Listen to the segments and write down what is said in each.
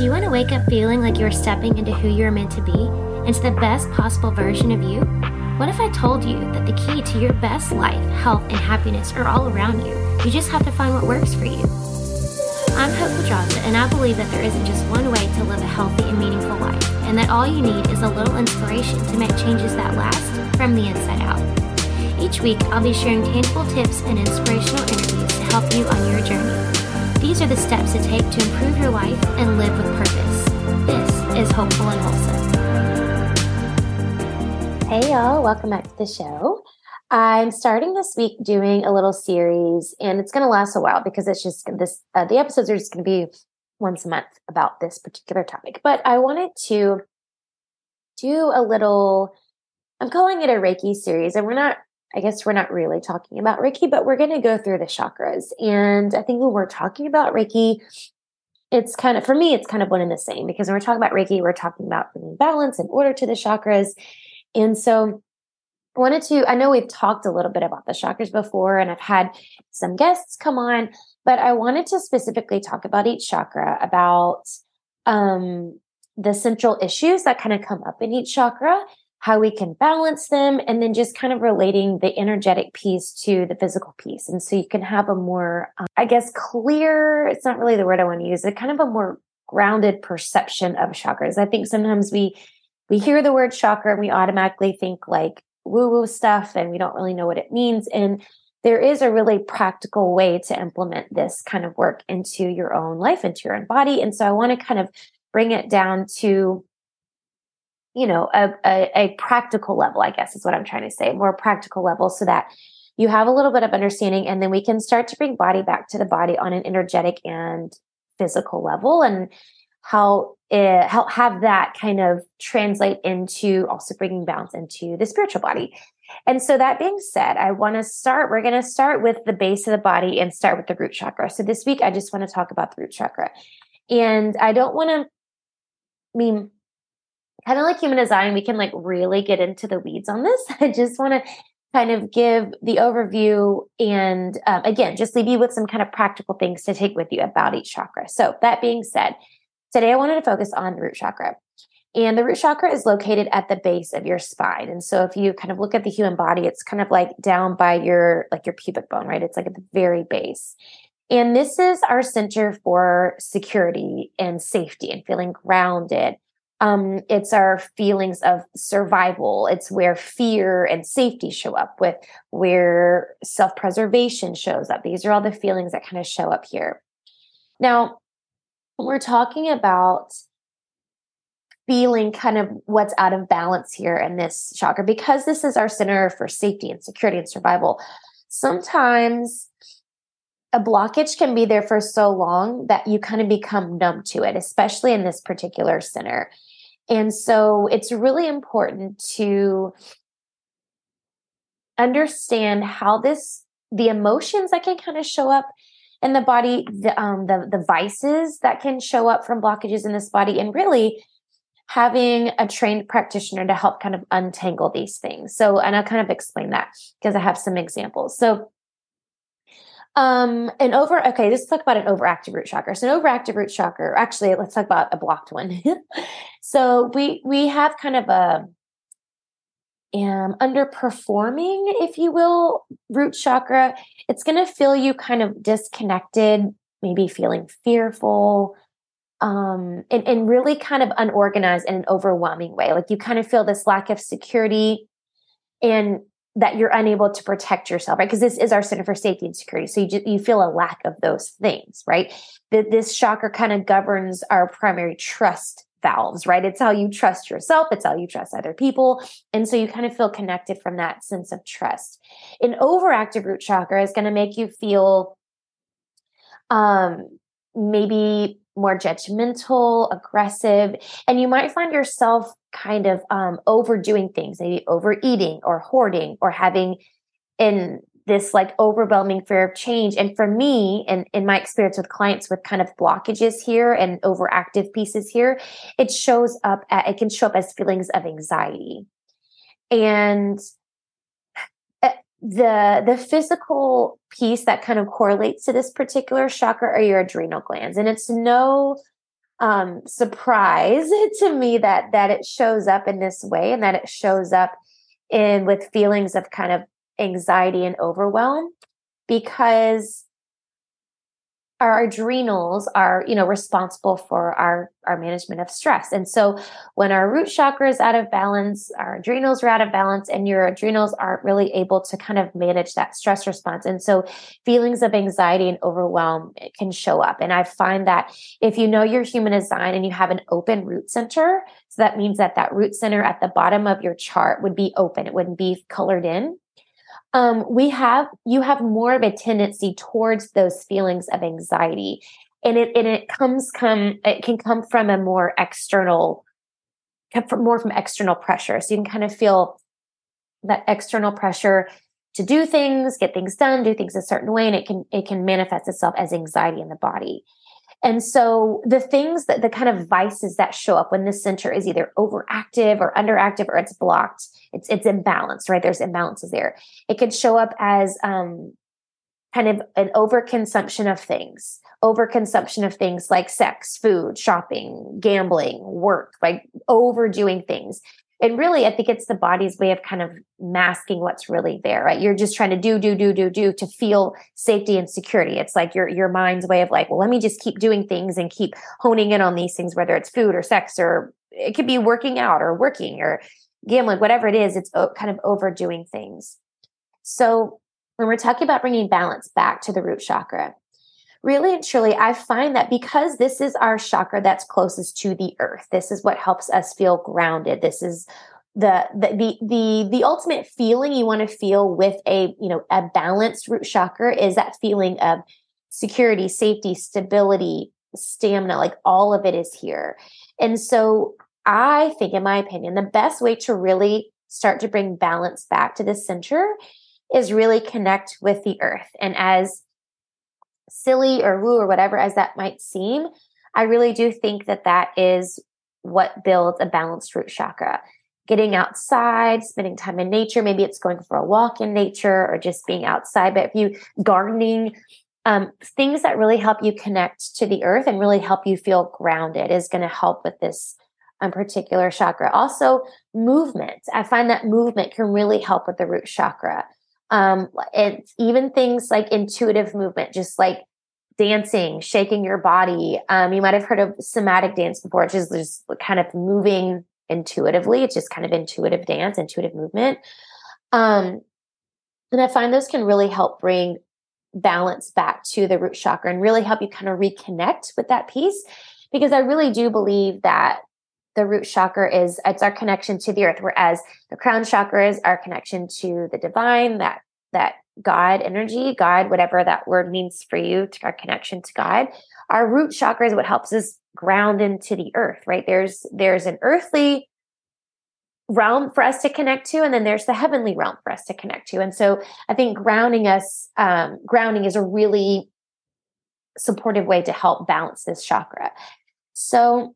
Do you want to wake up feeling like you're stepping into who you're meant to be, into the best possible version of you? What if I told you that the key to your best life, health, and happiness are all around you? You just have to find what works for you. I'm Hope Pedraza, and I believe that there isn't just one way to live a healthy and meaningful life, and that all you need is a little inspiration to make changes that last from the inside out. Each week, I'll be sharing tangible tips and inspirational interviews to help you on your journey. These are the steps to take to improve your life and live with purpose. This is Hopeful and Wholesome. Hey, y'all, welcome back to the show. I'm starting this week doing a little series, and it's going to last a while because it's just this. Uh, the episodes are just going to be once a month about this particular topic. But I wanted to do a little. I'm calling it a Reiki series, and we're not I guess we're not really talking about Reiki, but we're going to go through the chakras. And I think when we're talking about Reiki, it's kind of, for me, it's kind of one and the same because when we're talking about Reiki, we're talking about bringing balance and order to the chakras. And so I wanted to, I know we've talked a little bit about the chakras before and I've had some guests come on, but I wanted to specifically talk about each chakra, about um, the central issues that kind of come up in each chakra how we can balance them, and then just kind of relating the energetic piece to the physical piece. And so you can have a more, um, I guess, clear, it's not really the word I want to use, a kind of a more grounded perception of chakras. I think sometimes we, we hear the word chakra and we automatically think like woo woo stuff and we don't really know what it means. And there is a really practical way to implement this kind of work into your own life, into your own body. And so I want to kind of bring it down to you know a, a, a practical level i guess is what i'm trying to say more practical level so that you have a little bit of understanding and then we can start to bring body back to the body on an energetic and physical level and how it, how have that kind of translate into also bringing balance into the spiritual body. And so that being said i want to start we're going to start with the base of the body and start with the root chakra. So this week i just want to talk about the root chakra. And i don't want to I mean kind of like human design, we can like really get into the weeds on this. I just want to kind of give the overview and um, again, just leave you with some kind of practical things to take with you about each chakra. So, that being said, today I wanted to focus on the root chakra. And the root chakra is located at the base of your spine. And so if you kind of look at the human body, it's kind of like down by your like your pubic bone, right? It's like at the very base. And this is our center for security and safety and feeling grounded um, it's our feelings of survival. It's where fear and safety show up with where self preservation shows up. These are all the feelings that kind of show up here. Now, when we're talking about feeling kind of what's out of balance here in this chakra because this is our center for safety and security and survival. Sometimes a blockage can be there for so long that you kind of become numb to it, especially in this particular center. And so it's really important to understand how this, the emotions that can kind of show up in the body, the, um, the, the vices that can show up from blockages in this body, and really having a trained practitioner to help kind of untangle these things. So, and I'll kind of explain that because I have some examples. So, um, an over okay, let's talk about an overactive root chakra. So an overactive root chakra, actually, let's talk about a blocked one. so we we have kind of a um underperforming, if you will, root chakra. It's gonna feel you kind of disconnected, maybe feeling fearful, um, and, and really kind of unorganized in an overwhelming way. Like you kind of feel this lack of security and that you're unable to protect yourself, right? Because this is our center for safety and security. So you you feel a lack of those things, right? That this chakra kind of governs our primary trust valves, right? It's how you trust yourself. It's how you trust other people. And so you kind of feel connected from that sense of trust. An overactive root chakra is going to make you feel um, maybe more judgmental, aggressive, and you might find yourself kind of um, overdoing things, maybe overeating or hoarding or having in this like overwhelming fear of change. And for me, and in my experience with clients with kind of blockages here and overactive pieces here, it shows up at, it can show up as feelings of anxiety. And uh, the the physical piece that kind of correlates to this particular chakra are your adrenal glands and it's no um, surprise to me that that it shows up in this way and that it shows up in with feelings of kind of anxiety and overwhelm because our adrenals are you know responsible for our our management of stress. And so when our root chakra is out of balance our adrenals are out of balance and your adrenals aren't really able to kind of manage that stress response. And so feelings of anxiety and overwhelm can show up. And i find that if you know your human design and you have an open root center so that means that that root center at the bottom of your chart would be open. It wouldn't be colored in um, we have you have more of a tendency towards those feelings of anxiety. And it and it comes come it can come from a more external from more from external pressure. So you can kind of feel that external pressure to do things get things done do things a certain way and it can it can manifest itself as anxiety in the body and so the things that the kind of vices that show up when the center is either overactive or underactive or it's blocked, it's it's imbalanced, right? There's imbalances there. It could show up as um, kind of an overconsumption of things, overconsumption of things like sex, food, shopping, gambling, work, like overdoing things and really i think it's the body's way of kind of masking what's really there right? You're just trying to do do do do do to feel safety and security. It's like your your mind's way of like well let me just keep doing things and keep honing in on these things whether it's food or sex or it could be working out or working or gambling whatever it is it's kind of overdoing things. So when we're talking about bringing balance back to the root chakra really and truly, I find that because this is our chakra that's closest to the earth, this is what helps us feel grounded. This is the the the the, the ultimate feeling you want to feel with a you know a balanced root chakra is that feeling of security, safety, stability, stamina. Like all of it is here, and so I think, in my opinion, the best way to really start to bring balance back to the center is really connect with the earth. And as silly or woo or whatever as that might seem, I really do think that that is what builds a balanced root chakra. Getting outside, spending time in nature, maybe it's going for a walk in nature or just being outside. But if you gardening, um, things that really help you connect to the earth and really help you feel grounded is going to help with this um, particular chakra. Also, movement. I find that movement can really help with the root chakra. Um, and even things like intuitive movement, just like dancing, shaking your body. Um, you might have heard of somatic dance before, which is just kind of moving intuitively. It's just kind of intuitive dance, intuitive movement. Um, and I find those can really help bring balance back to the root chakra and really help you kind of reconnect with that piece. Because I really do believe that the root chakra is it's our connection to the earth whereas the crown chakra is our connection to the divine that that god energy god whatever that word means for you to our connection to god. Our root chakra is what helps us ground into the earth right? There's there's an earthly realm for us to connect to and then there's the heavenly realm for us to connect to. And so i think grounding us um, grounding is a really supportive way to help balance this chakra. So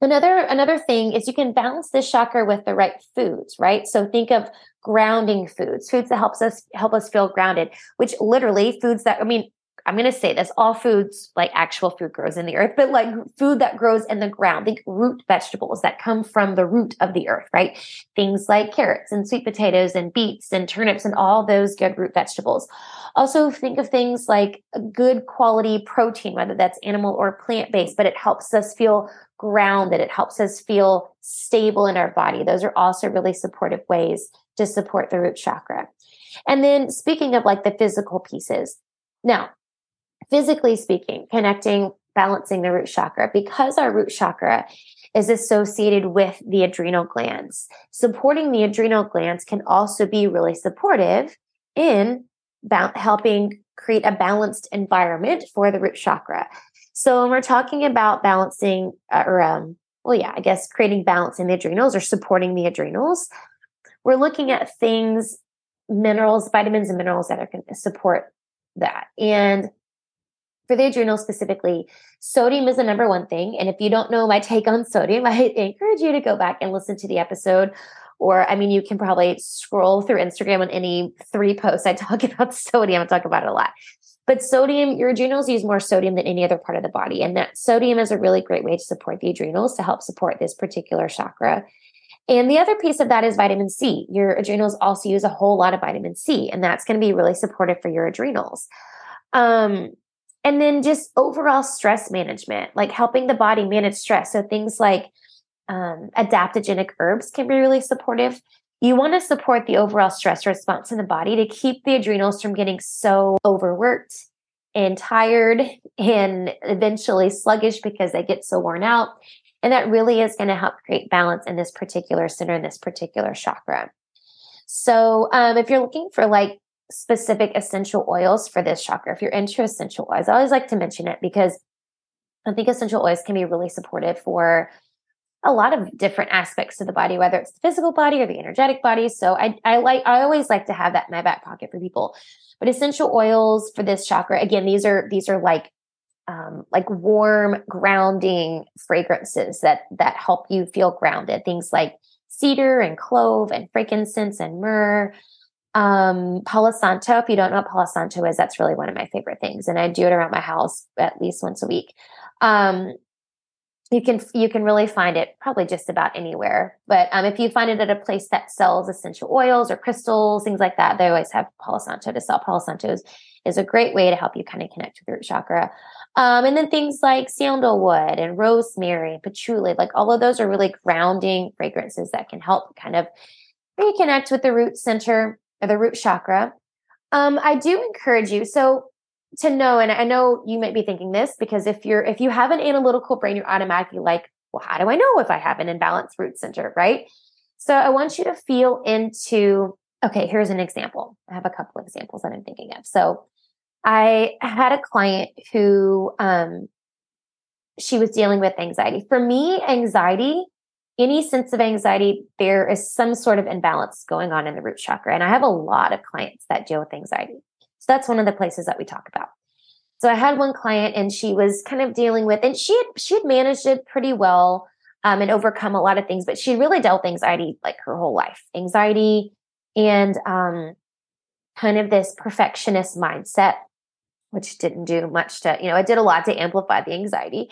Another another thing is you can balance this chakra with the right foods, right? So think of grounding foods, foods that helps us help us feel grounded, which literally foods that I mean, I'm going to say this all foods, like actual food grows in the earth, but like food that grows in the ground, think root vegetables that come from the root of the earth, right? Things like carrots and sweet potatoes and beets and turnips and all those good root vegetables. Also, think of things like good quality protein, whether that's animal or plant based, but it helps us feel grounded. It helps us feel stable in our body. Those are also really supportive ways to support the root chakra. And then speaking of like the physical pieces, now, physically speaking, connecting, balancing the root chakra, because our root chakra is associated with the adrenal glands. Supporting the adrenal glands can also be really supportive in ba- helping create a balanced environment for the root chakra. So when we're talking about balancing, uh, or um, well, yeah, I guess creating balance in the adrenals or supporting the adrenals, we're looking at things, minerals, vitamins, and minerals that are going to support that. And for the adrenals specifically, sodium is the number one thing. And if you don't know my take on sodium, I encourage you to go back and listen to the episode. Or, I mean, you can probably scroll through Instagram on any three posts I talk about sodium. I talk about it a lot. But sodium, your adrenals use more sodium than any other part of the body. And that sodium is a really great way to support the adrenals to help support this particular chakra. And the other piece of that is vitamin C. Your adrenals also use a whole lot of vitamin C, and that's going to be really supportive for your adrenals. Um, and then just overall stress management, like helping the body manage stress. So things like um, adaptogenic herbs can be really supportive. You want to support the overall stress response in the body to keep the adrenals from getting so overworked and tired and eventually sluggish because they get so worn out. And that really is going to help create balance in this particular center, in this particular chakra. So, um, if you're looking for like specific essential oils for this chakra, if you're into essential oils, I always like to mention it because I think essential oils can be really supportive for a lot of different aspects of the body, whether it's the physical body or the energetic body. So I, I like, I always like to have that in my back pocket for people. But essential oils for this chakra, again, these are these are like um, like warm, grounding fragrances that that help you feel grounded. Things like cedar and clove and frankincense and myrrh. Um, Palo Santo, if you don't know what Palo Santo is, that's really one of my favorite things. And I do it around my house at least once a week. Um, you can you can really find it probably just about anywhere but um, if you find it at a place that sells essential oils or crystals things like that they always have palo santo to sell palo santo is, is a great way to help you kind of connect with your chakra um, and then things like sandalwood and rosemary and patchouli like all of those are really grounding fragrances that can help kind of reconnect with the root center or the root chakra. Um, i do encourage you so to know and i know you might be thinking this because if you're if you have an analytical brain you're automatically like well how do i know if i have an imbalanced root center? Right? So i want you to feel into okay here's an example. I have a couple examples that i'm thinking of. So i had a client who um she was dealing with anxiety. For me anxiety any sense of anxiety there is some sort of imbalance going on in the root chakra and i have a lot of clients that deal with anxiety so that's one of the places that we talk about. So I had one client and she was kind of dealing with, and she had, she had managed it pretty well um, and overcome a lot of things, but she really dealt with anxiety like her whole life, anxiety and um, kind of this perfectionist mindset, which didn't do much to, you know, it did a lot to amplify the anxiety.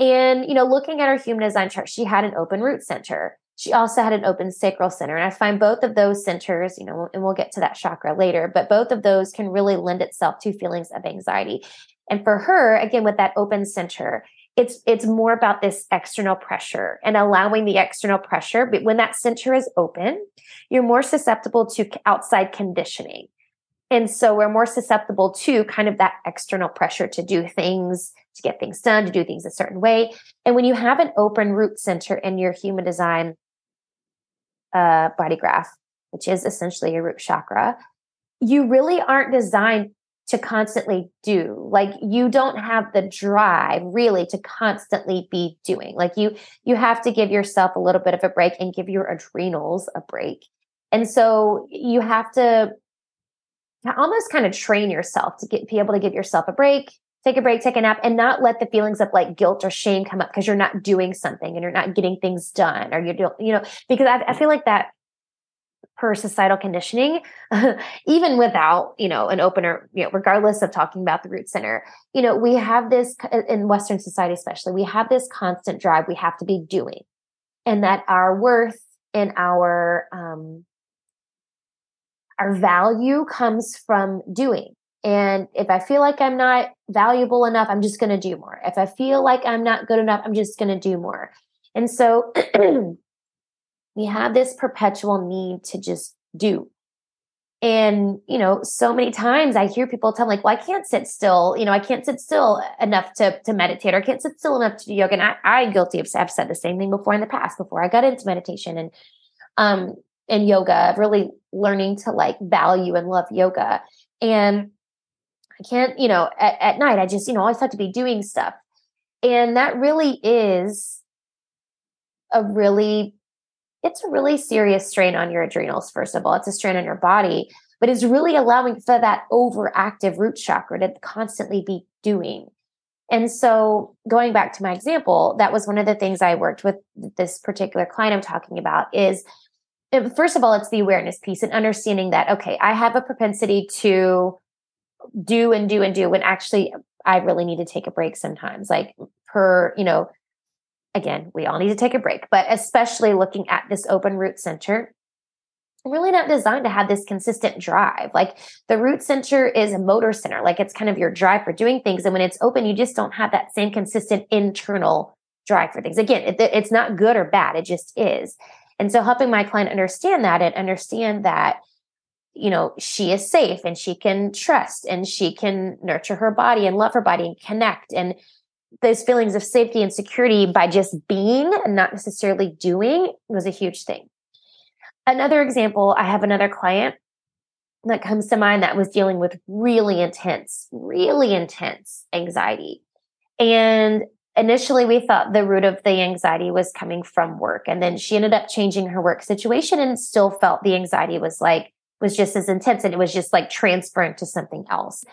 And, you know, looking at her human design chart, she had an open root center. She also had an open sacral center. And I find both of those centers, you know, and we'll get to that chakra later, but both of those can really lend itself to feelings of anxiety. And for her, again, with that open center, it's it's more about this external pressure and allowing the external pressure. But when that center is open, you're more susceptible to outside conditioning. And so we're more susceptible to kind of that external pressure to do things, to get things done, to do things a certain way. And when you have an open root center in your human design, uh, body graph, which is essentially your root chakra, you really aren't designed to constantly do. Like you don't have the drive really to constantly be doing. Like you you have to give yourself a little bit of a break and give your adrenals a break. And so you have to almost kind of train yourself to get be able to give yourself a break, take a break, take a nap, and not let the feelings of like guilt or shame come up because you're not doing something and you're not getting things done or you're doing, you know, because I, I feel like that per societal conditioning, even without, you know, an opener, you know, regardless of talking about the root center, you know, we have this in Western society, especially, we have this constant drive we have to be doing. And that our worth and our, um, our value comes from doing and if I feel like I'm not valuable enough, I'm just going to do more. If I feel like I'm not good enough, I'm just going to do more. And so we have this perpetual need to just do. And, you know, so many times I hear people tell me, like, well, I can't sit still. You know, I can't sit still enough to, to meditate or I can't sit still enough to do yoga. And I, I guilty of, I've said the same thing before in the past, before I got into meditation and, um, and yoga, really learning to like value and love yoga. And I can't, you know, at, at night, I just, you know, always have to be doing stuff. And that really is a really, it's a really serious strain on your adrenals, first of all. It's a strain on your body, but it's really allowing for that overactive root chakra to constantly be doing. And so, going back to my example, that was one of the things I worked with this particular client I'm talking about is first of all, it's the awareness piece and understanding that, okay, I have a propensity to do and do and do when actually I really need to take a break sometimes. Like per, you know, again, we all need to take a break, but especially looking at this open root center, really not designed to have this consistent drive. Like the root center is a motor center, like it's kind of your drive for doing things. And when it's open, you just don't have that same consistent internal drive for things. Again, it, it's not good or bad, it just is. And so helping my client understand that and understand that you know she is safe and she can trust and she can nurture her body and love her body and connect. And those feelings of safety and security by just being and not necessarily doing was a huge thing. Another example i have another client that comes to mind that was dealing with really intense really intense anxiety. And initially we thought the root of the anxiety was coming from work and then she ended up changing her work situation and still felt the anxiety was like was just as intense and it was just like transferring to something else.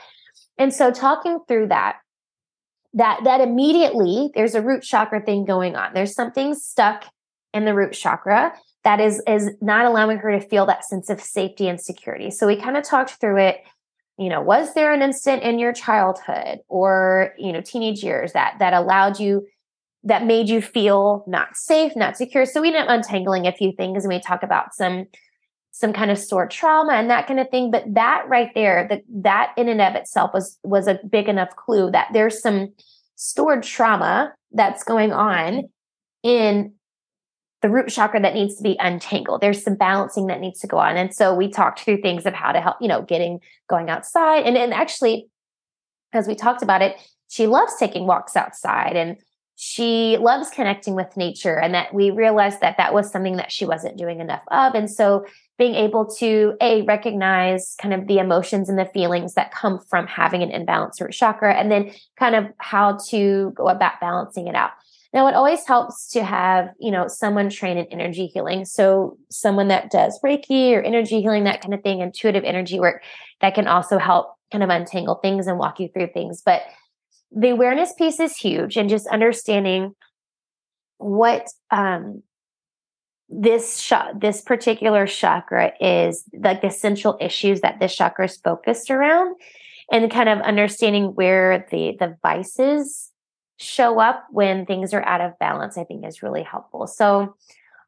And so talking through that that that immediately there's a root chakra thing going on. There's something stuck in the root chakra that is is not allowing her to feel that sense of safety and security. So we kind of talked through it you know was there an instant in your childhood or you know teenage years that that allowed you that made you feel not safe not secure? So we ended up untangling a few things and we talk about some some kind of stored trauma and that kind of thing but that right there that that in and of itself was was a big enough clue that there's some stored trauma that's going on in the root chakra that needs to be untangled. There's some balancing that needs to go on. And so we talked through things of how to help, you know, getting going outside. And, and actually, as we talked about it, she loves taking walks outside and she loves connecting with nature. And that we realized that that was something that she wasn't doing enough of. And so being able to a recognize kind of the emotions and the feelings that come from having an imbalanced root chakra and then kind of how to go about balancing it out now, it always helps to have, you know, someone trained in energy healing. So someone that does Reiki or energy healing, that kind of thing, intuitive energy work that can also help kind of untangle things and walk you through things. But the awareness piece is huge and just understanding what um this sh- this particular chakra is like the central issues that this chakra is focused around and kind of understanding where the the vices show up when things are out of balance, I think is really helpful. So,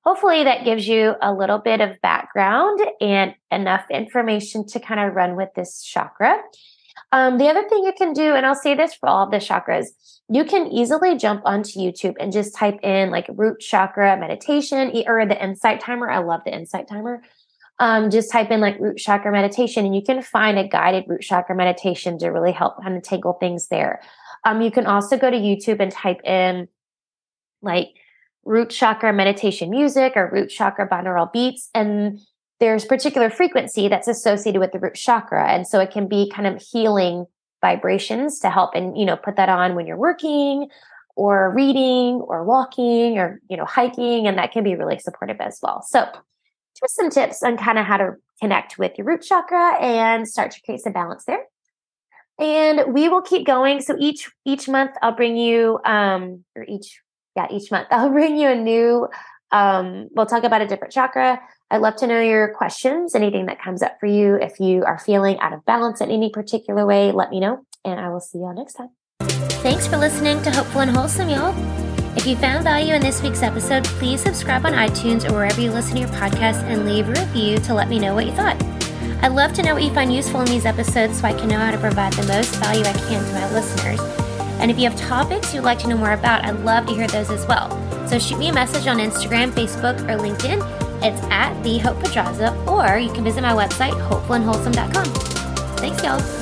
hopefully, that gives you a little bit of background and enough information to kind of run with this chakra. Um, the other thing you can do, and I'll say this for all of the chakras, you can easily jump onto YouTube and just type in like root chakra meditation or the insight timer. I love the insight timer. Um, just type in like root chakra meditation and you can find a guided root chakra meditation to really help kind of tangle things there. Um, you can also go to YouTube and type in like root chakra meditation music or root chakra binaural beats. And there's particular frequency that's associated with the root chakra. And so it can be kind of healing vibrations to help and, you know, put that on when you're working or reading or walking or, you know, hiking. And that can be really supportive as well. So just some tips on kind of how to connect with your root chakra and start to create some balance there and we will keep going. So each each month i'll bring you um or each yeah each month i'll bring you a new um we'll talk about a different chakra. I'd love to know your questions anything that comes up for you. If you are feeling out of balance in any particular way let me know and i will see y'all next time. Thanks for listening to hopeful and wholesome y'all. If you found value in this week's episode please subscribe on itunes or wherever you listen to your podcast and leave a review to let me know what you thought I'd love to know what you find useful in these episodes so I can know how to provide the most value I can to my listeners. And if you have topics you'd like to know more about, I'd love to hear those as well. So shoot me a message on Instagram, Facebook, or LinkedIn. It's at the Hope Pedraza, or you can visit my website, hopefulandwholesome.com. Thanks, y'all.